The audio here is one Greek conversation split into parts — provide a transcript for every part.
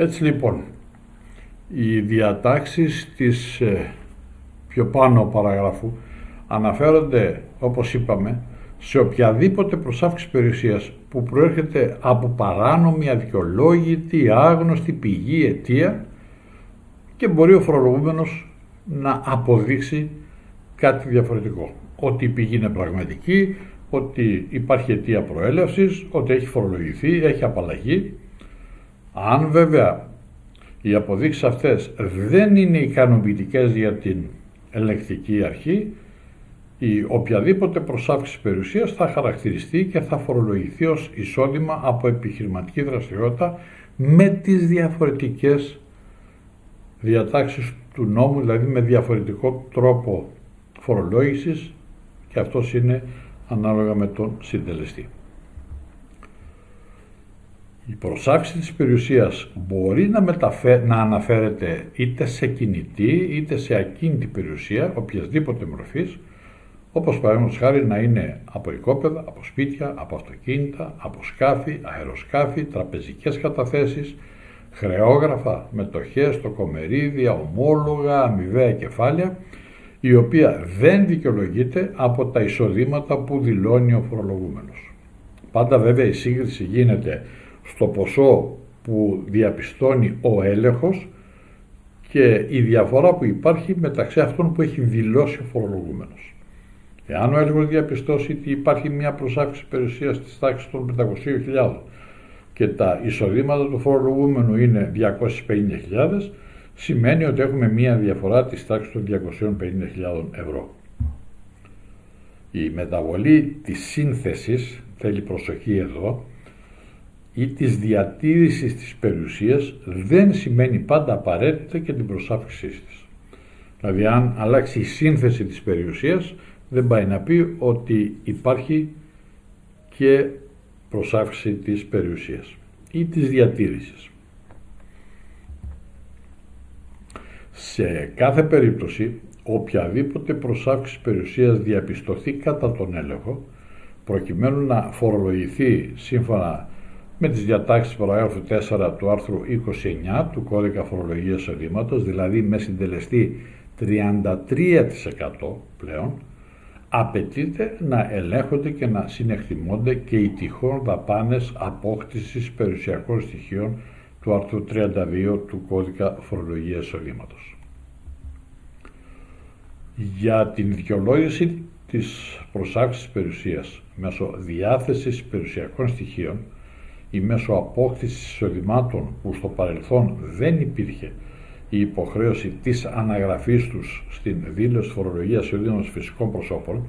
Έτσι λοιπόν, οι διατάξεις της ε, πιο πάνω παραγράφου αναφέρονται, όπως είπαμε, σε οποιαδήποτε προσάυξη περιουσίας που προέρχεται από παράνομη, αδικαιολόγητη, άγνωστη πηγή, αιτία και μπορεί ο φορολογούμενος να αποδείξει κάτι διαφορετικό. Ότι η πηγή είναι πραγματική, ότι υπάρχει αιτία προέλευσης, ότι έχει φορολογηθεί, έχει απαλλαγή. Αν βέβαια οι αποδείξεις αυτές δεν είναι ικανοποιητικές για την ελεκτική αρχή, η οποιαδήποτε προσάυξη περιουσίας θα χαρακτηριστεί και θα φορολογηθεί ως εισόδημα από επιχειρηματική δραστηριότητα με τις διαφορετικές διατάξεις του νόμου, δηλαδή με διαφορετικό τρόπο φορολόγησης και αυτός είναι ανάλογα με τον συντελεστή. Η προσάυξη της περιουσίας μπορεί να, μεταφέ... να αναφέρεται είτε σε κινητή είτε σε ακίνητη περιουσία οποιασδήποτε μορφής όπως παραδείγματος χάρη να είναι από οικόπεδα, από σπίτια, από αυτοκίνητα, από σκάφη, αεροσκάφη, τραπεζικές καταθέσεις, χρεόγραφα, μετοχές, τοκομερίδια, ομόλογα, αμοιβαία κεφάλαια, η οποία δεν δικαιολογείται από τα εισοδήματα που δηλώνει ο φορολογούμενος. Πάντα βέβαια η σύγκριση γίνεται στο ποσό που διαπιστώνει ο έλεγχος και η διαφορά που υπάρχει μεταξύ αυτών που έχει δηλώσει ο φορολογούμενος. Εάν ο έλεγχος διαπιστώσει ότι υπάρχει μια προσάυξη περιουσίας της τάξης των 500.000 και τα εισοδήματα του φορολογούμενου είναι 250.000, σημαίνει ότι έχουμε μία διαφορά της τάξης των 250.000 ευρώ. Η μεταβολή της σύνθεσης, θέλει προσοχή εδώ, ή της διατήρησης της περιουσίας δεν σημαίνει πάντα απαραίτητα και την προσάυξή της. Δηλαδή αν αλλάξει η σύνθεση της περιουσίας δεν πάει να πει ότι υπάρχει και προσάυξη της περιουσίας ή της διατήρησης. Σε κάθε περίπτωση, οποιαδήποτε προσάυξη περιουσίας διαπιστωθεί κατά τον έλεγχο, προκειμένου να φορολογηθεί σύμφωνα με τις διατάξεις παραγράφου 4 του άρθρου 29 του κώδικα φορολογίας εισοδήματος, δηλαδή με συντελεστή 33% πλέον, απαιτείται να ελέγχονται και να συνεκτιμώνται και οι τυχόν δαπάνες απόκτησης περιουσιακών στοιχείων του άρθρου 32 του κώδικα φορολογίας εισοδήματος. Για την δικαιολόγηση της προσάξης περιουσίας μέσω διάθεσης περιουσιακών στοιχείων ή μέσω απόκτησης εισοδημάτων που στο παρελθόν δεν υπήρχε η υποχρέωση της αναγραφής τους στην δήλωση φορολογίας εισοδήματος φυσικών προσώπων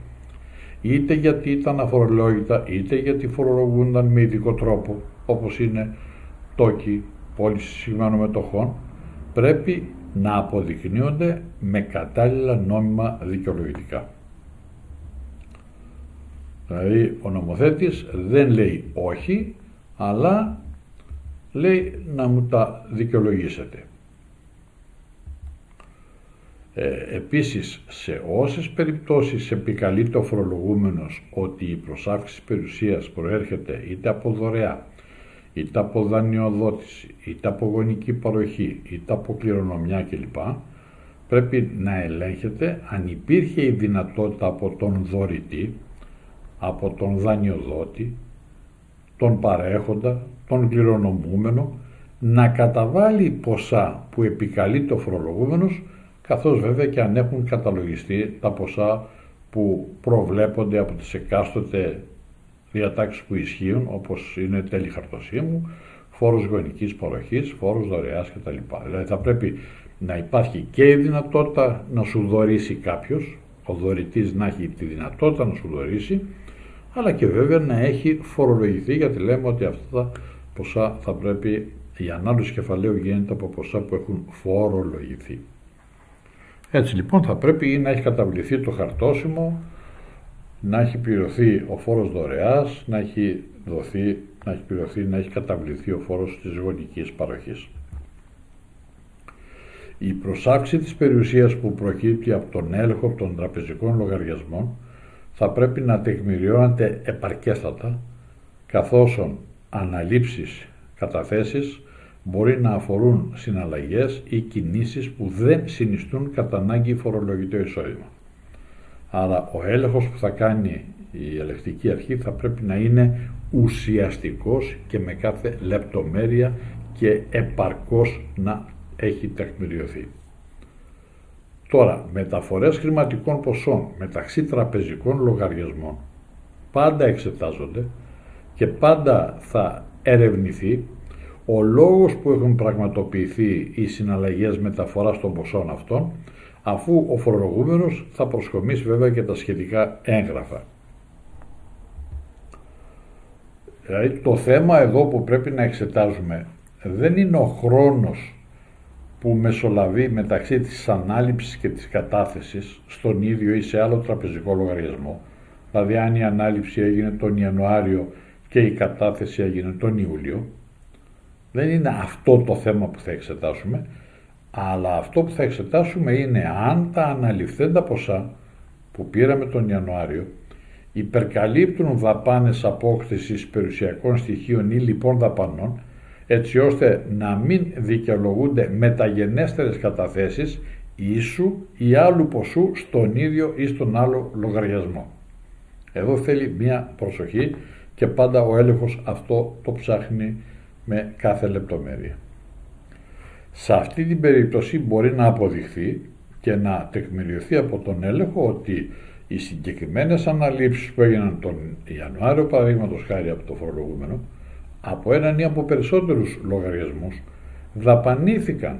είτε γιατί ήταν αφορολόγητα είτε γιατί φορολογούνταν με ειδικό τρόπο όπως είναι τόκοι, πώληση συγκεκριμένων μετοχών πρέπει να αποδεικνύονται με κατάλληλα νόμιμα δικαιολογητικά. Δηλαδή ο νομοθέτης δεν λέει όχι, αλλά λέει να μου τα δικαιολογήσετε. Ε, επίσης, σε όσες περιπτώσεις επικαλείται ο φορολογούμενος ότι η προσάυξη περιουσίας προέρχεται είτε από δωρεά, είτε από δανειοδότηση, είτε από γονική παροχή, είτε από κληρονομιά κλπ. Πρέπει να ελέγχεται αν υπήρχε η δυνατότητα από τον δωρητή, από τον δανειοδότη, τον παρέχοντα, τον κληρονομούμενο, να καταβάλει ποσά που επικαλείται ο φορολογούμενος καθώς βέβαια και αν έχουν καταλογιστεί τα ποσά που προβλέπονται από τις εκάστοτε διατάξεις που ισχύουν, όπως είναι τέλη χαρτοσύμου, φόρος γονικής παροχής, φόρος δωρεάς κτλ. Δηλαδή θα πρέπει να υπάρχει και η δυνατότητα να σου δωρήσει κάποιος, ο δωρητής να έχει τη δυνατότητα να σου δωρήσει, αλλά και βέβαια να έχει φορολογηθεί, γιατί λέμε ότι αυτά τα ποσά θα πρέπει, η ανάλυση κεφαλαίου γίνεται από ποσά που έχουν φορολογηθεί. Έτσι λοιπόν θα πρέπει ή να έχει καταβληθεί το χαρτόσημο, να έχει πληρωθεί ο φόρος δωρεάς, να έχει δοθεί, να έχει πληρωθεί, να έχει καταβληθεί ο φόρος της γονικής παροχής. Η προσάξη της περιουσίας που προκύπτει από τον έλεγχο των τραπεζικών λογαριασμών θα πρέπει να τεκμηριώνεται επαρκέστατα καθώς αναλήψεις καταθέσεις μπορεί να αφορούν συναλλαγές ή κινήσεις που δεν συνιστούν κατά ανάγκη φορολογητό εισόδημα. Άρα ο έλεγχος που θα κάνει η ελεκτική αρχή θα πρέπει να είναι ουσιαστικός και με κάθε λεπτομέρεια και επαρκώς να έχει τεκμηριωθεί. Τώρα, μεταφορές χρηματικών ποσών μεταξύ τραπεζικών λογαριασμών πάντα εξετάζονται και πάντα θα ερευνηθεί ο λόγος που έχουν πραγματοποιηθεί οι συναλλαγές μεταφοράς των ποσών αυτών αφού ο φορολογούμενος θα προσκομίσει βέβαια και τα σχετικά έγγραφα. Δηλαδή το θέμα εδώ που πρέπει να εξετάζουμε δεν είναι ο χρόνος που μεσολαβεί μεταξύ της ανάληψης και της κατάθεσης στον ίδιο ή σε άλλο τραπεζικό λογαριασμό. Δηλαδή αν η ανάληψη έγινε τον Ιανουάριο και η κατάθεση έγινε τον Ιούλιο. Δεν είναι αυτό το θέμα που θα εξετάσουμε, αλλά αυτό που θα εξετάσουμε είναι αν τα αναλυφθέντα ποσά που πήραμε τον Ιανουάριο υπερκαλύπτουν δαπάνες απόκτησης περιουσιακών στοιχείων ή λοιπόν δαπανών έτσι ώστε να μην δικαιολογούνται μεταγενέστερες καταθέσεις ίσου ή άλλου ποσού στον ίδιο ή στον άλλο λογαριασμό. Εδώ θέλει μία προσοχή και πάντα ο έλεγχος αυτό το ψάχνει με κάθε λεπτομέρεια. Σε αυτή την περίπτωση μπορεί να αποδειχθεί και να τεκμηριωθεί από τον έλεγχο ότι οι συγκεκριμένες αναλήψεις που έγιναν τον Ιανουάριο παραδείγματος χάρη από το φορολογούμενο από έναν ή από περισσότερους λογαριασμούς δαπανήθηκαν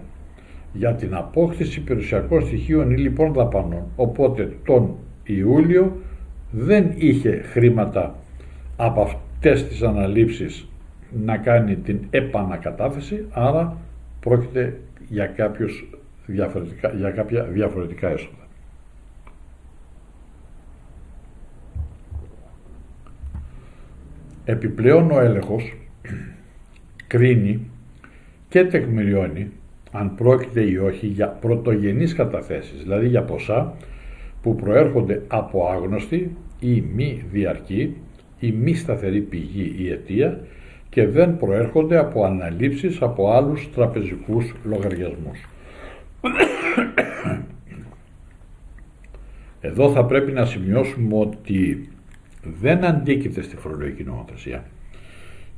για την απόκτηση περιουσιακών στοιχείων ή λοιπόν δαπανών οπότε τον Ιούλιο δεν είχε χρήματα από αυτές τις αναλήψεις να κάνει την επανακατάθεση άρα πρόκειται για, κάποιους διαφορετικά, για κάποια διαφορετικά έσοδα. Επιπλέον ο έλεγχος κρίνει και τεκμηριώνει αν πρόκειται ή όχι για πρωτογενείς καταθέσεις, δηλαδή για ποσά που προέρχονται από άγνωστη ή μη διαρκή ή μη σταθερή πηγή ή αιτία και δεν προέρχονται από αναλήψεις από άλλους τραπεζικούς λογαριασμούς. Εδώ θα πρέπει να σημειώσουμε ότι δεν αντίκειται στη φορολογική νομοθεσία.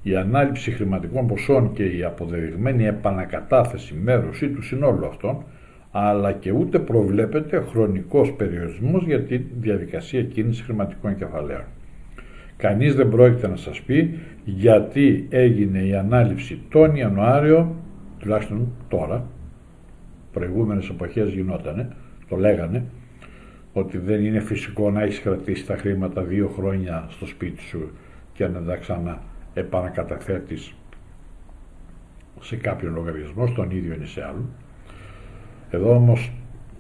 Η ανάληψη χρηματικών ποσών και η αποδεδειγμένη επανακατάθεση μέρους ή του συνόλου αυτών, αλλά και ούτε προβλέπεται χρονικός περιορισμός για τη διαδικασία κίνησης χρηματικών κεφαλαίων. Κανείς δεν πρόκειται να σας πει γιατί έγινε η ανάληψη τον Ιανουάριο, τουλάχιστον τώρα, προηγούμενες εποχές γινότανε, το λέγανε, ότι δεν είναι φυσικό να έχεις κρατήσει τα χρήματα δύο χρόνια στο σπίτι σου και να τα ξανά επανακαταθέτεις σε κάποιον λογαριασμό, στον ίδιο ή σε άλλο. Εδώ όμως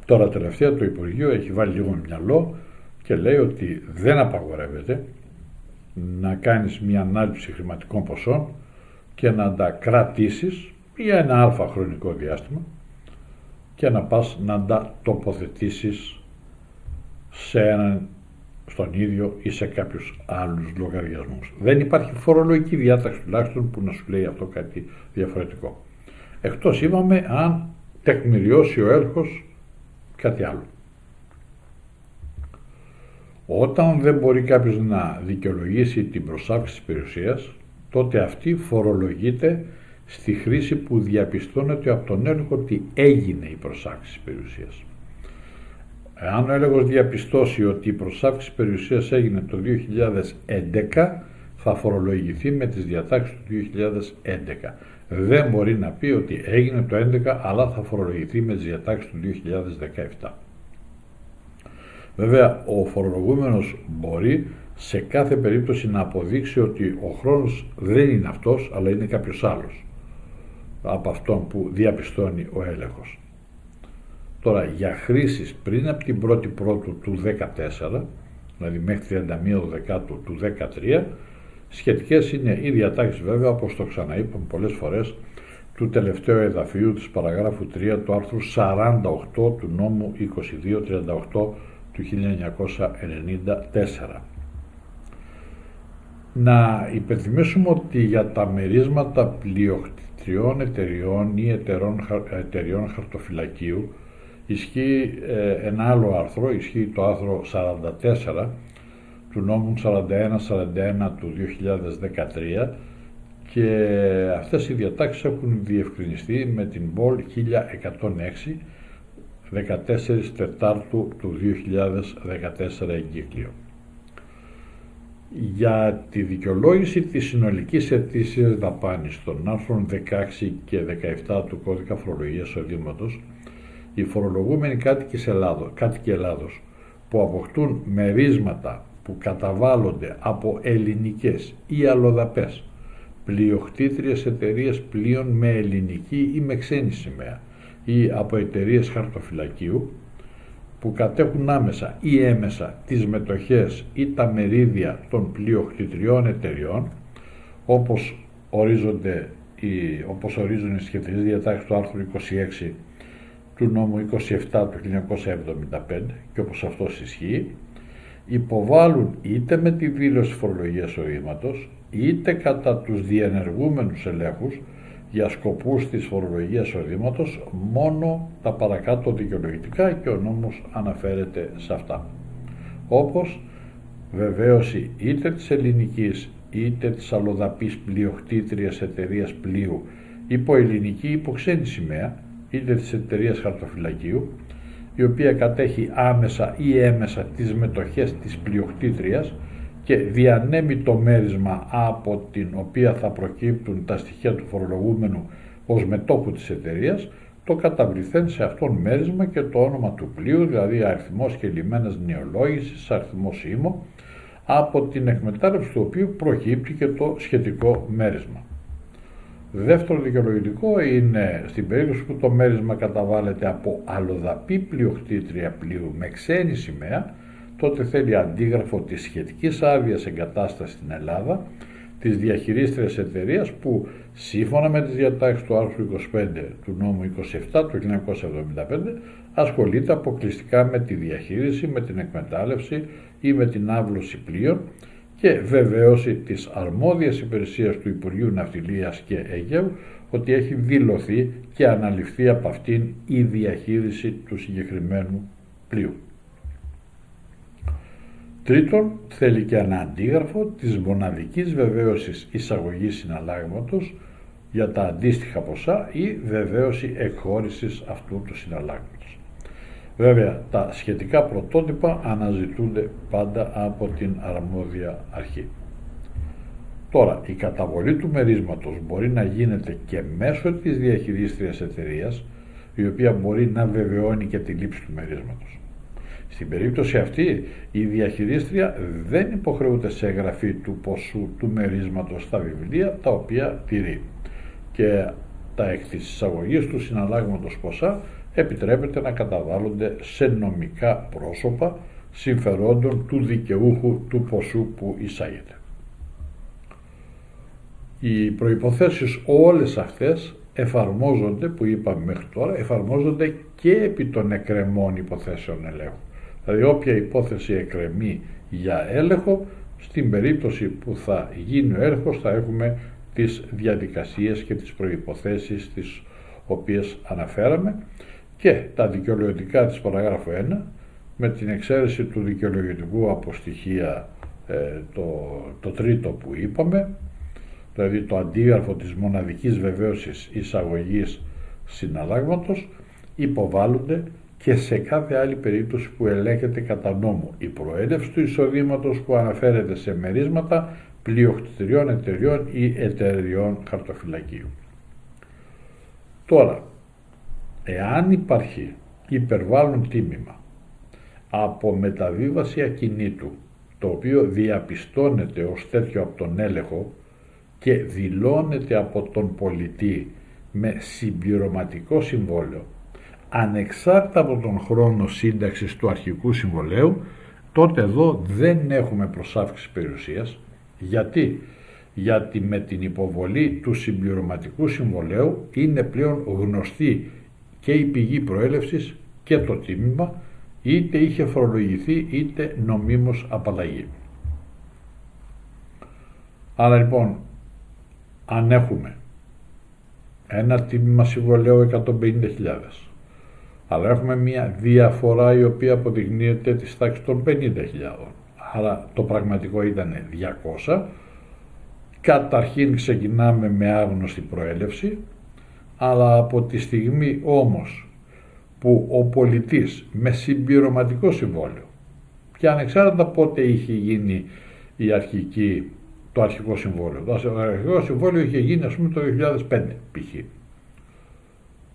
τώρα τελευταία το Υπουργείο έχει βάλει λίγο μυαλό και λέει ότι δεν απαγορεύεται να κάνεις μια ανάλυση χρηματικών ποσών και να τα κρατήσεις για ένα αλφα χρονικό διάστημα και να πας να τα τοποθετήσεις σε έναν στον ίδιο ή σε κάποιους άλλους λογαριασμούς. Δεν υπάρχει φορολογική διάταξη τουλάχιστον που να σου λέει αυτό κάτι διαφορετικό. Εκτός είπαμε αν τεκμηριώσει ο έλχος κάτι άλλο. Όταν δεν μπορεί κάποιος να δικαιολογήσει την προσάυξη της περιουσίας, τότε αυτή φορολογείται στη χρήση που διαπιστώνεται από τον έλεγχο ότι έγινε η προσάυξη της περιουσίας. Εάν ο έλεγχος διαπιστώσει ότι η προσάυξη περιουσίας έγινε το 2011, θα φορολογηθεί με τις διατάξεις του 2011. Δεν μπορεί να πει ότι έγινε το 2011, αλλά θα φορολογηθεί με τις διατάξεις του 2017. Βέβαια, ο φορολογούμενος μπορεί σε κάθε περίπτωση να αποδείξει ότι ο χρόνος δεν είναι αυτός, αλλά είναι κάποιος άλλος από αυτόν που διαπιστώνει ο έλεγχος. Τώρα, για χρήσεις πριν από την 1η Πρώτου του 2014, δηλαδή μέχρι 31 Δεκάτου του 2013, σχετικές είναι οι διατάξεις βέβαια, όπως το ξαναείπαμε πολλές φορές, του τελευταίου εδαφίου της παραγράφου 3 του άρθρου 48 του νόμου 2238 του 1994. Να υπενθυμίσουμε ότι για τα μερίσματα πλειοκτητριών εταιριών ή εταιρών, εταιριών χαρτοφυλακίου ισχύει ε, ένα άλλο άρθρο, ισχύει το άρθρο 44 του νόμου 41-41 του 2013 και αυτές οι διατάξεις έχουν διευκρινιστεί με την ΠΟΛ 1106 14 Τετάρτου του 2014 εγκύκλιο. Για τη δικαιολόγηση της συνολικής ετήσιας δαπάνης των άρθρων 16 και 17 του Κώδικα Φορολογίας Οδήματος, οι φορολογούμενοι κάτοικοι Ελλάδος, κάτοικοι Ελλάδος που αποκτούν μερίσματα που καταβάλλονται από ελληνικές ή αλλοδαπές πλειοκτήτριες εταιρείες πλοίων με ελληνική ή με ξένη σημαία ή από εταιρείες χαρτοφυλακίου που κατέχουν άμεσα ή έμεσα τις μετοχές ή τα μερίδια των πλειοκτητριών εταιριών όπως, ορίζονται οι, όπως ορίζουν οι σχετικές διατάξεις του άρθρου 26 του νόμου 27 του 1975 και όπως αυτός ισχύει υποβάλλουν είτε με τη δήλωση φορολογίας ορίσματος είτε κατά τους διενεργούμενους ελέγχους για σκοπούς της φορολογίας οδήματος μόνο τα παρακάτω δικαιολογητικά και ο νόμος αναφέρεται σε αυτά. Όπως βεβαίωση είτε της ελληνικής είτε της αλλοδαπής πλειοκτήτριας εταιρείας πλοίου υπό ελληνική υπό ξένη σημαία είτε της εταιρείας χαρτοφυλακίου η οποία κατέχει άμεσα ή έμεσα τις μετοχές της πλειοκτήτριας και διανέμει το μέρισμα από την οποία θα προκύπτουν τα στοιχεία του φορολογούμενου ως μετόχου της εταιρείας, το καταβληθέν σε αυτόν μέρισμα και το όνομα του πλοίου, δηλαδή αριθμός και λιμένας νεολόγησης, αριθμός ήμο, από την εκμετάλλευση του οποίου προκύπτει και το σχετικό μέρισμα. Δεύτερο δικαιολογητικό είναι στην περίπτωση που το μέρισμα καταβάλλεται από αλλοδαπή πλειοκτήτρια πλοίου με ξένη σημαία, τότε θέλει αντίγραφο της σχετικής άδειας εγκατάστασης στην Ελλάδα της διαχειρίστριας εταιρείας που σύμφωνα με τις διατάξεις του άρθρου 25 του νόμου 27 του 1975 ασχολείται αποκλειστικά με τη διαχείριση, με την εκμετάλλευση ή με την άβλωση πλοίων και βεβαίωση της αρμόδιας υπηρεσίας του Υπουργείου Ναυτιλίας και Αιγαίου ότι έχει δηλωθεί και αναλυφθεί από αυτήν η διαχείριση του συγκεκριμένου πλοίου. Τρίτον, θέλει και ένα αντίγραφο της μοναδικής βεβαίωσης εισαγωγής συναλλάγματος για τα αντίστοιχα ποσά ή βεβαίωση εκχώρησης αυτού του συναλλάγματος. Βέβαια, τα σχετικά πρωτότυπα αναζητούνται πάντα από την αρμόδια αρχή. Τώρα, η καταβολή του μερίσματος μπορεί να γίνεται και μέσω της διαχειρίστριας εταιρείας, η οποία μπορεί να βεβαιώνει και τη λήψη του μερίσματος. Στην περίπτωση αυτή η διαχειρίστρια δεν υποχρεούται σε εγγραφή του ποσού του μερίσματος στα βιβλία τα οποία τηρεί και τα εκ της εισαγωγής του συναλλάγματος ποσά επιτρέπεται να καταβάλλονται σε νομικά πρόσωπα συμφερόντων του δικαιούχου του ποσού που εισάγεται. Οι προϋποθέσεις όλες αυτές εφαρμόζονται, που είπαμε μέχρι τώρα, εφαρμόζονται και επί των εκκρεμών υποθέσεων ελέγχου. Δηλαδή όποια υπόθεση εκκρεμεί για έλεγχο, στην περίπτωση που θα γίνει ο έλεγχος θα έχουμε τις διαδικασίες και τις προϋποθέσεις τις οποίες αναφέραμε και τα δικαιολογητικά της παραγράφου 1 με την εξαίρεση του δικαιολογητικού από στοιχεία ε, το, το τρίτο που είπαμε δηλαδή το αντίγραφο της μοναδικής βεβαίωσης εισαγωγής συναλλάγματος υποβάλλονται και σε κάθε άλλη περίπτωση που ελέγχεται κατά νόμο η προέλευση του εισοδήματος που αναφέρεται σε μερίσματα πλειοκτητηριών εταιριών ή εταιριών χαρτοφυλακίου. Τώρα, εάν υπάρχει υπερβάλλον τίμημα από μεταβίβαση ακινήτου το οποίο διαπιστώνεται ως τέτοιο από τον έλεγχο και δηλώνεται από τον πολιτή με συμπληρωματικό συμβόλαιο ανεξάρτητα από τον χρόνο σύνταξης του αρχικού συμβολέου, τότε εδώ δεν έχουμε προσάυξη περιουσίας. Γιατί; Γιατί με την υποβολή του συμπληρωματικού συμβολέου είναι πλέον γνωστή και η πηγή προέλευσης και το τίμημα, είτε είχε φορολογηθεί είτε νομίμως απαλλαγή. Άρα λοιπόν, αν έχουμε ένα τίμημα συμβολέου 150.000, αλλά έχουμε μια διαφορά η οποία αποδεικνύεται της τάξης των 50.000, άρα το πραγματικό ήταν 200, καταρχήν ξεκινάμε με άγνωστη προέλευση, αλλά από τη στιγμή όμως που ο πολιτής με συμπληρωματικό συμβόλαιο και ανεξάρτητα πότε είχε γίνει η αρχική, το αρχικό συμβόλαιο. Το αρχικό συμβόλαιο είχε γίνει ας πούμε το 2005 π.χ.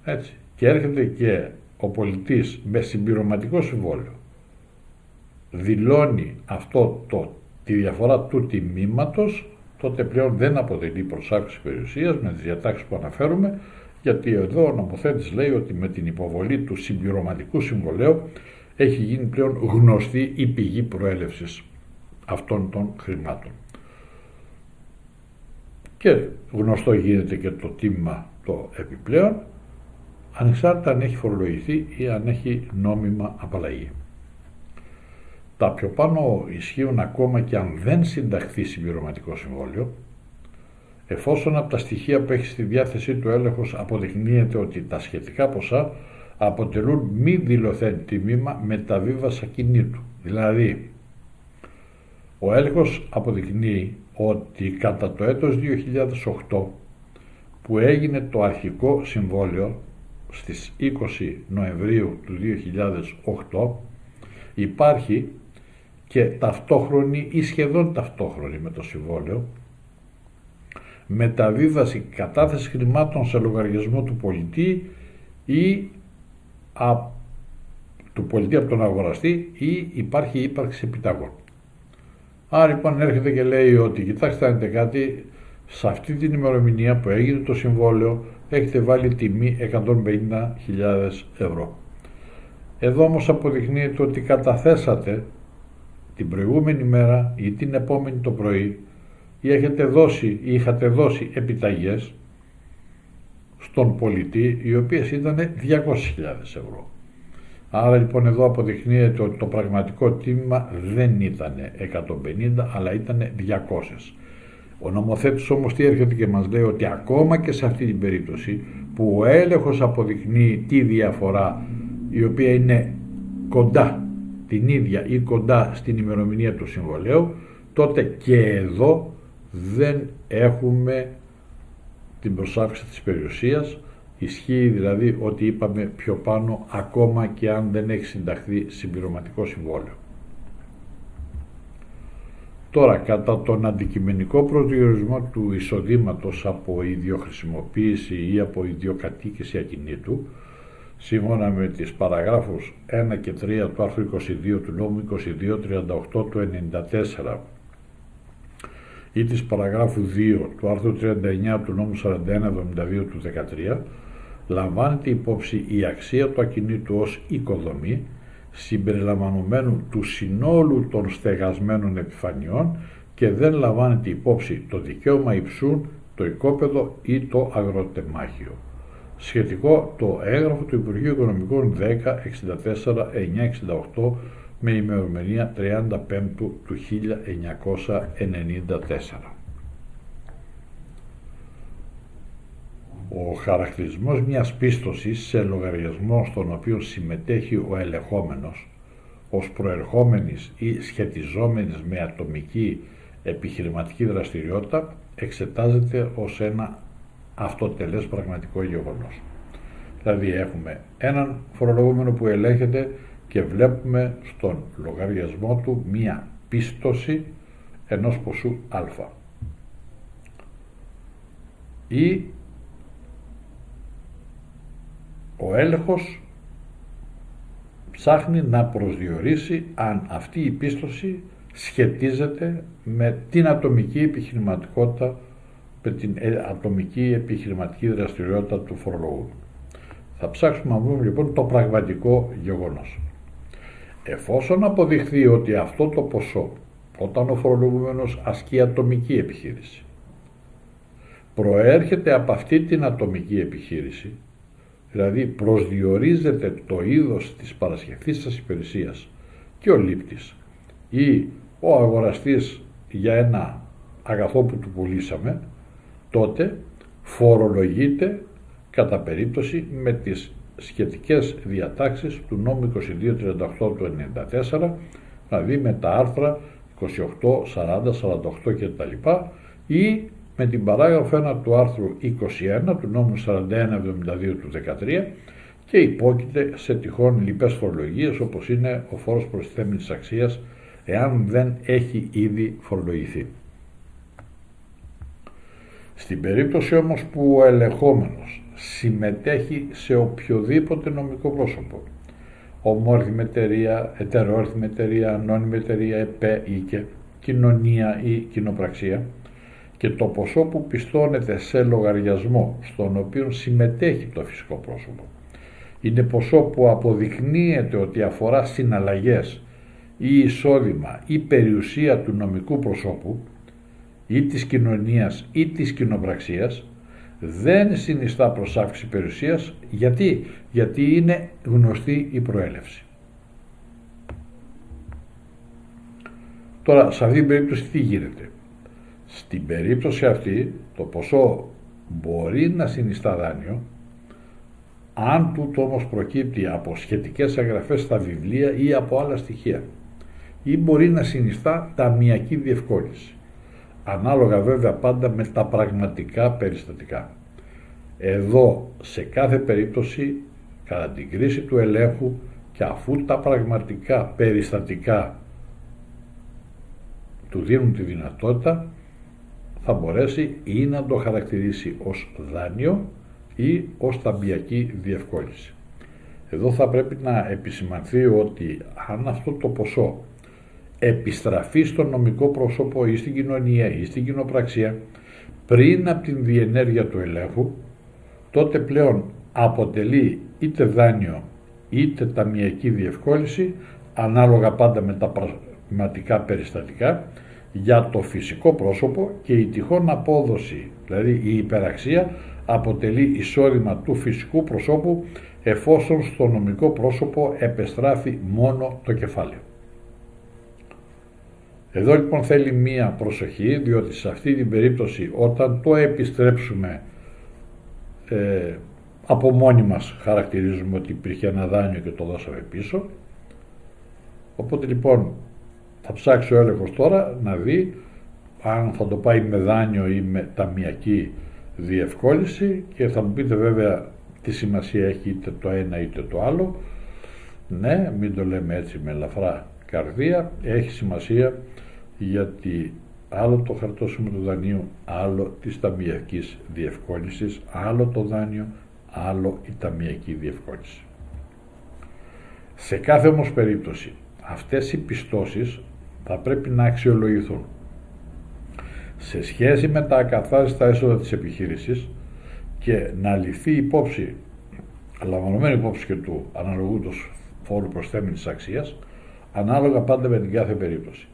Έτσι. Και έρχεται και ο πολιτής με συμπληρωματικό συμβόλαιο δηλώνει αυτό το, τη διαφορά του τιμήματος τότε πλέον δεν αποτελεί προσάξη περιουσίας με τις διατάξεις που αναφέρουμε γιατί εδώ ο νομοθέτης λέει ότι με την υποβολή του συμπληρωματικού συμβολέου έχει γίνει πλέον γνωστή η πηγή προέλευσης αυτών των χρημάτων. Και γνωστό γίνεται και το τίμημα το επιπλέον, ανεξάρτητα αν έχει φορολογηθεί ή αν έχει νόμιμα απαλλαγή. Τα πιο πάνω ισχύουν ακόμα και αν δεν συνταχθεί συμπληρωματικό συμβόλαιο, εφόσον από τα στοιχεία που έχει στη διάθεσή του έλεγχος αποδεικνύεται ότι τα σχετικά ποσά αποτελούν μη δηλωθέν τιμήμα μεταβίβαση ακινήτου. Δηλαδή, ο έλεγχος αποδεικνύει ότι κατά το έτος 2008 που έγινε το αρχικό συμβόλαιο στις 20 Νοεμβρίου του 2008 υπάρχει και ταυτόχρονη ή σχεδόν ταυτόχρονη με το συμβόλαιο μεταβίβαση κατάθεσης χρημάτων σε λογαριασμό του πολιτή ή α, του πολιτή από τον αγοραστή ή υπάρχει ύπαρξη επιταγών. Άρα λοιπόν έρχεται και λέει ότι κοιτάξτε αν κάτι, σε αυτή την ημερομηνία που έγινε το συμβόλαιο έχετε βάλει τιμή 150.000 ευρώ. Εδώ όμως αποδεικνύεται ότι καταθέσατε την προηγούμενη μέρα ή την επόμενη το πρωί ή έχετε δώσει ή είχατε δώσει επιταγές στον πολιτή οι οποίες ήταν 200.000 ευρώ. Άρα λοιπόν εδώ αποδεικνύεται ότι το πραγματικό τίμημα δεν ήταν 150 αλλά ήταν 200. Ο νομοθέτης όμως τι έρχεται και μας λέει ότι ακόμα και σε αυτή την περίπτωση που ο έλεγχος αποδεικνύει τη διαφορά η οποία είναι κοντά την ίδια ή κοντά στην ημερομηνία του συμβολέου τότε και εδώ δεν έχουμε την προσάφηση της περιουσίας ισχύει δηλαδή ότι είπαμε πιο πάνω ακόμα και αν δεν έχει συνταχθεί συμπληρωματικό συμβόλαιο. Τώρα, κατά τον αντικειμενικό προσδιορισμό του εισοδήματος από ιδιοχρησιμοποίηση ή από ιδιοκατοίκηση ακινήτου, σύμφωνα με τις παραγράφους 1 και 3 του άρθρου 22 του νόμου 2238 του 94 ή της παραγράφου 2 του άρθρου 39 του νόμου 4172 του 13 λαμβάνεται υπόψη η αξία του ακινήτου ως οικοδομή συμπεριλαμβανομένου του συνόλου των στεγασμένων επιφανειών και δεν λαμβάνεται υπόψη το δικαίωμα υψούν, το οικόπεδο ή το αγροτεμάχιο. Σχετικό το έγγραφο του Υπουργείου Οικονομικών 1064-968 με ημερομηνία 35 του 1994. Ο χαρακτηρισμός μιας πίστοσης σε λογαριασμό στον οποίο συμμετέχει ο ελεγχόμενος ως προερχόμενης ή σχετιζόμενης με ατομική επιχειρηματική δραστηριότητα εξετάζεται ως ένα αυτοτελές πραγματικό γεγονός. Δηλαδή έχουμε έναν φορολογούμενο που ελέγχεται και βλέπουμε στον λογαριασμό του μία πίστοση ενός ποσού α. Ή ο έλεγχος ψάχνει να προσδιορίσει αν αυτή η πίστοση σχετίζεται με την ατομική επιχειρηματικότητα, με την ε, ατομική επιχειρηματική δραστηριότητα του φορολογού. Θα ψάξουμε να βρούμε λοιπόν το πραγματικό γεγονός. Εφόσον αποδειχθεί ότι αυτό το ποσό, όταν ο φορολογούμενος ασκεί ατομική επιχείρηση, προέρχεται από αυτή την ατομική επιχείρηση, δηλαδή προσδιορίζεται το είδος της παρασχεθής σας υπηρεσίας και ο λήπτης ή ο αγοραστής για ένα αγαθό που του πουλήσαμε, τότε φορολογείται κατά περίπτωση με τις σχετικές διατάξεις του νόμου 2238 του 1994, δηλαδή με τα άρθρα 28, 40, 48 κτλ. ή με την παράγραφο 1 του άρθρου 21 του νόμου 4172 του 13 και υπόκειται σε τυχόν λοιπές φορολογίες όπως είναι ο φόρος προστιθέμενης αξίας εάν δεν έχει ήδη φορολογηθεί. Στην περίπτωση όμως που ο ελεγχόμενος συμμετέχει σε οποιοδήποτε νομικό πρόσωπο, ομόρθιμη εταιρεία, ετερόρθιμη εταιρεία, ανώνυμη εταιρεία, ΕΠΕ ή και κοινωνία ή κοινοπραξία και το ποσό που πιστώνεται σε λογαριασμό στον οποίο συμμετέχει το φυσικό πρόσωπο. Είναι ποσό που αποδεικνύεται ότι αφορά συναλλαγές ή εισόδημα ή περιουσία του νομικού προσώπου ή της κοινωνίας ή της κοινοπραξίας δεν συνιστά προσάυξη περιουσίας γιατί, γιατί είναι γνωστή η προέλευση. Τώρα, σε αυτή την περίπτωση τι γίνεται; Στην περίπτωση αυτή το ποσό μπορεί να συνιστά δάνειο αν τούτο όμως προκύπτει από σχετικές εγγραφές στα βιβλία ή από άλλα στοιχεία ή μπορεί να συνιστά ταμιακή διευκόλυνση. Ανάλογα βέβαια πάντα με τα πραγματικά περιστατικά. Εδώ σε κάθε περίπτωση κατά την κρίση του ελέγχου και αφού τα πραγματικά περιστατικά του δίνουν τη δυνατότητα θα μπορέσει ή να το χαρακτηρίσει ως δάνειο ή ως ταμπιακή διευκόλυνση. Εδώ θα πρέπει να επισημανθεί ότι αν αυτό το ποσό επιστραφεί στο νομικό πρόσωπο ή στην κοινωνία ή στην κοινοπραξία πριν από την διενέργεια του ελέγχου, τότε πλέον αποτελεί είτε δάνειο είτε ταμιακή διευκόλυνση, ανάλογα πάντα με τα πραγματικά περιστατικά, για το φυσικό πρόσωπο και η τυχόν απόδοση, δηλαδή η υπεραξία, αποτελεί εισόδημα του φυσικού προσώπου εφόσον στο νομικό πρόσωπο επεστράφει μόνο το κεφάλαιο. Εδώ λοιπόν θέλει μία προσοχή διότι σε αυτή την περίπτωση όταν το επιστρέψουμε ε, από μόνοι μας χαρακτηρίζουμε ότι υπήρχε ένα δάνειο και το δώσαμε πίσω οπότε λοιπόν θα ψάξει ο έλεγχος τώρα να δει αν θα το πάει με δάνειο ή με ταμιακή διευκόλυνση και θα μου πείτε βέβαια τι σημασία έχει είτε το ένα είτε το άλλο. Ναι, μην το λέμε έτσι με ελαφρά καρδία, έχει σημασία γιατί άλλο το χαρτόσημο του δανείου, άλλο της ταμιακής διευκόλυνσης, άλλο το δάνειο, άλλο η ταμιακή διευκόλυνση. Σε κάθε όμως περίπτωση αυτές οι πιστώσεις θα πρέπει να αξιολογηθούν σε σχέση με τα ακαθάριστα έσοδα της επιχείρησης και να ληφθεί υπόψη, λαμβανωμένη υπόψη και του αναλογού του φόρου προσθέμενης αξίας, ανάλογα πάντα με την κάθε περίπτωση.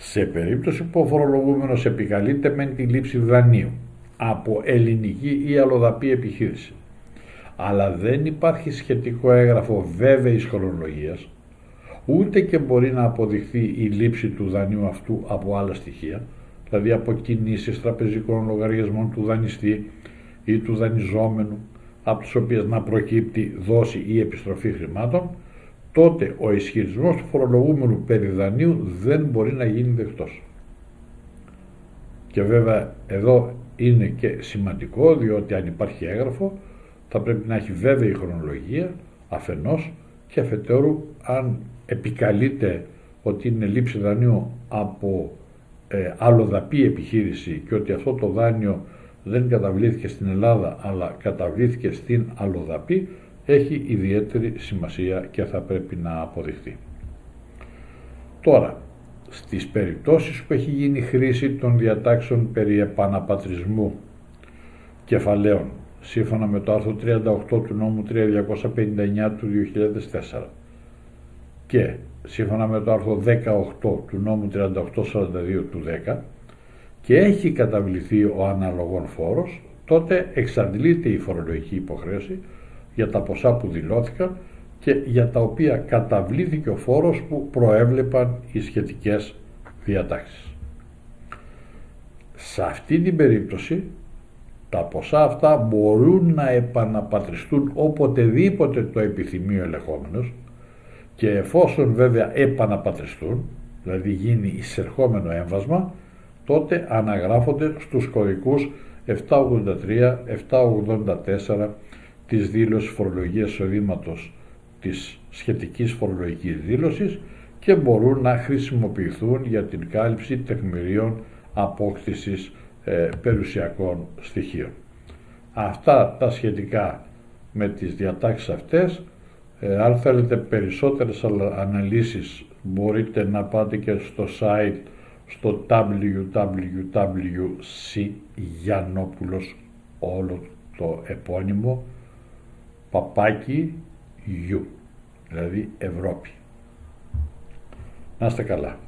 Σε περίπτωση που ο φορολογούμενος επικαλείται με τη λήψη δανείου από ελληνική ή αλλοδαπή επιχείρηση, αλλά δεν υπάρχει σχετικό έγγραφο βέβαιης χρονολογίας, ούτε και μπορεί να αποδειχθεί η λήψη του δανείου αυτού από άλλα στοιχεία, δηλαδή από κινήσεις τραπεζικών λογαριασμών του δανειστή ή του δανειζόμενου, από τις οποίες να προκύπτει δόση ή επιστροφή χρημάτων, τότε ο ισχυρισμός του φορολογούμενου περί δανείου δεν μπορεί να γίνει δεκτός. Και βέβαια εδώ είναι και σημαντικό διότι αν υπάρχει έγγραφο θα πρέπει να έχει βέβαιη χρονολογία αφενός και αφετέρου αν επικαλείται ότι είναι λήψη δανείου από ε, αλλοδαπή επιχείρηση και ότι αυτό το δάνειο δεν καταβλήθηκε στην Ελλάδα αλλά καταβλήθηκε στην αλλοδαπή έχει ιδιαίτερη σημασία και θα πρέπει να αποδειχθεί. Τώρα, στις περιπτώσεις που έχει γίνει χρήση των διατάξεων περί επαναπατρισμού κεφαλαίων σύμφωνα με το άρθρο 38 του νόμου 3259 του 2004 και σύμφωνα με το άρθρο 18 του νόμου 3842 του 10 και έχει καταβληθεί ο αναλογών φόρος, τότε εξαντλείται η φορολογική υποχρέωση για τα ποσά που δηλώθηκαν και για τα οποία καταβλήθηκε ο φόρος που προέβλεπαν οι σχετικές διατάξεις. Σε αυτή την περίπτωση τα ποσά αυτά μπορούν να επαναπατριστούν οποτεδήποτε το επιθυμεί ο ελεγχόμενος και εφόσον βέβαια επαναπατριστούν, δηλαδή γίνει εισερχόμενο έμβασμα, τότε αναγράφονται στους κωδικούς 783-784 της δήλωσης φορολογίας εισοδήματος της σχετικής φορολογικής δήλωσης και μπορούν να χρησιμοποιηθούν για την κάλυψη τεκμηρίων απόκτησης ε, περιουσιακών στοιχείων. Αυτά τα σχετικά με τις διατάξεις αυτές, ε, αν θέλετε περισσότερες αναλύσεις μπορείτε να πάτε και στο site στο www.cgiannopoulos όλο το επώνυμο παπάκι U, δηλαδή Ευρώπη. Να είστε καλά.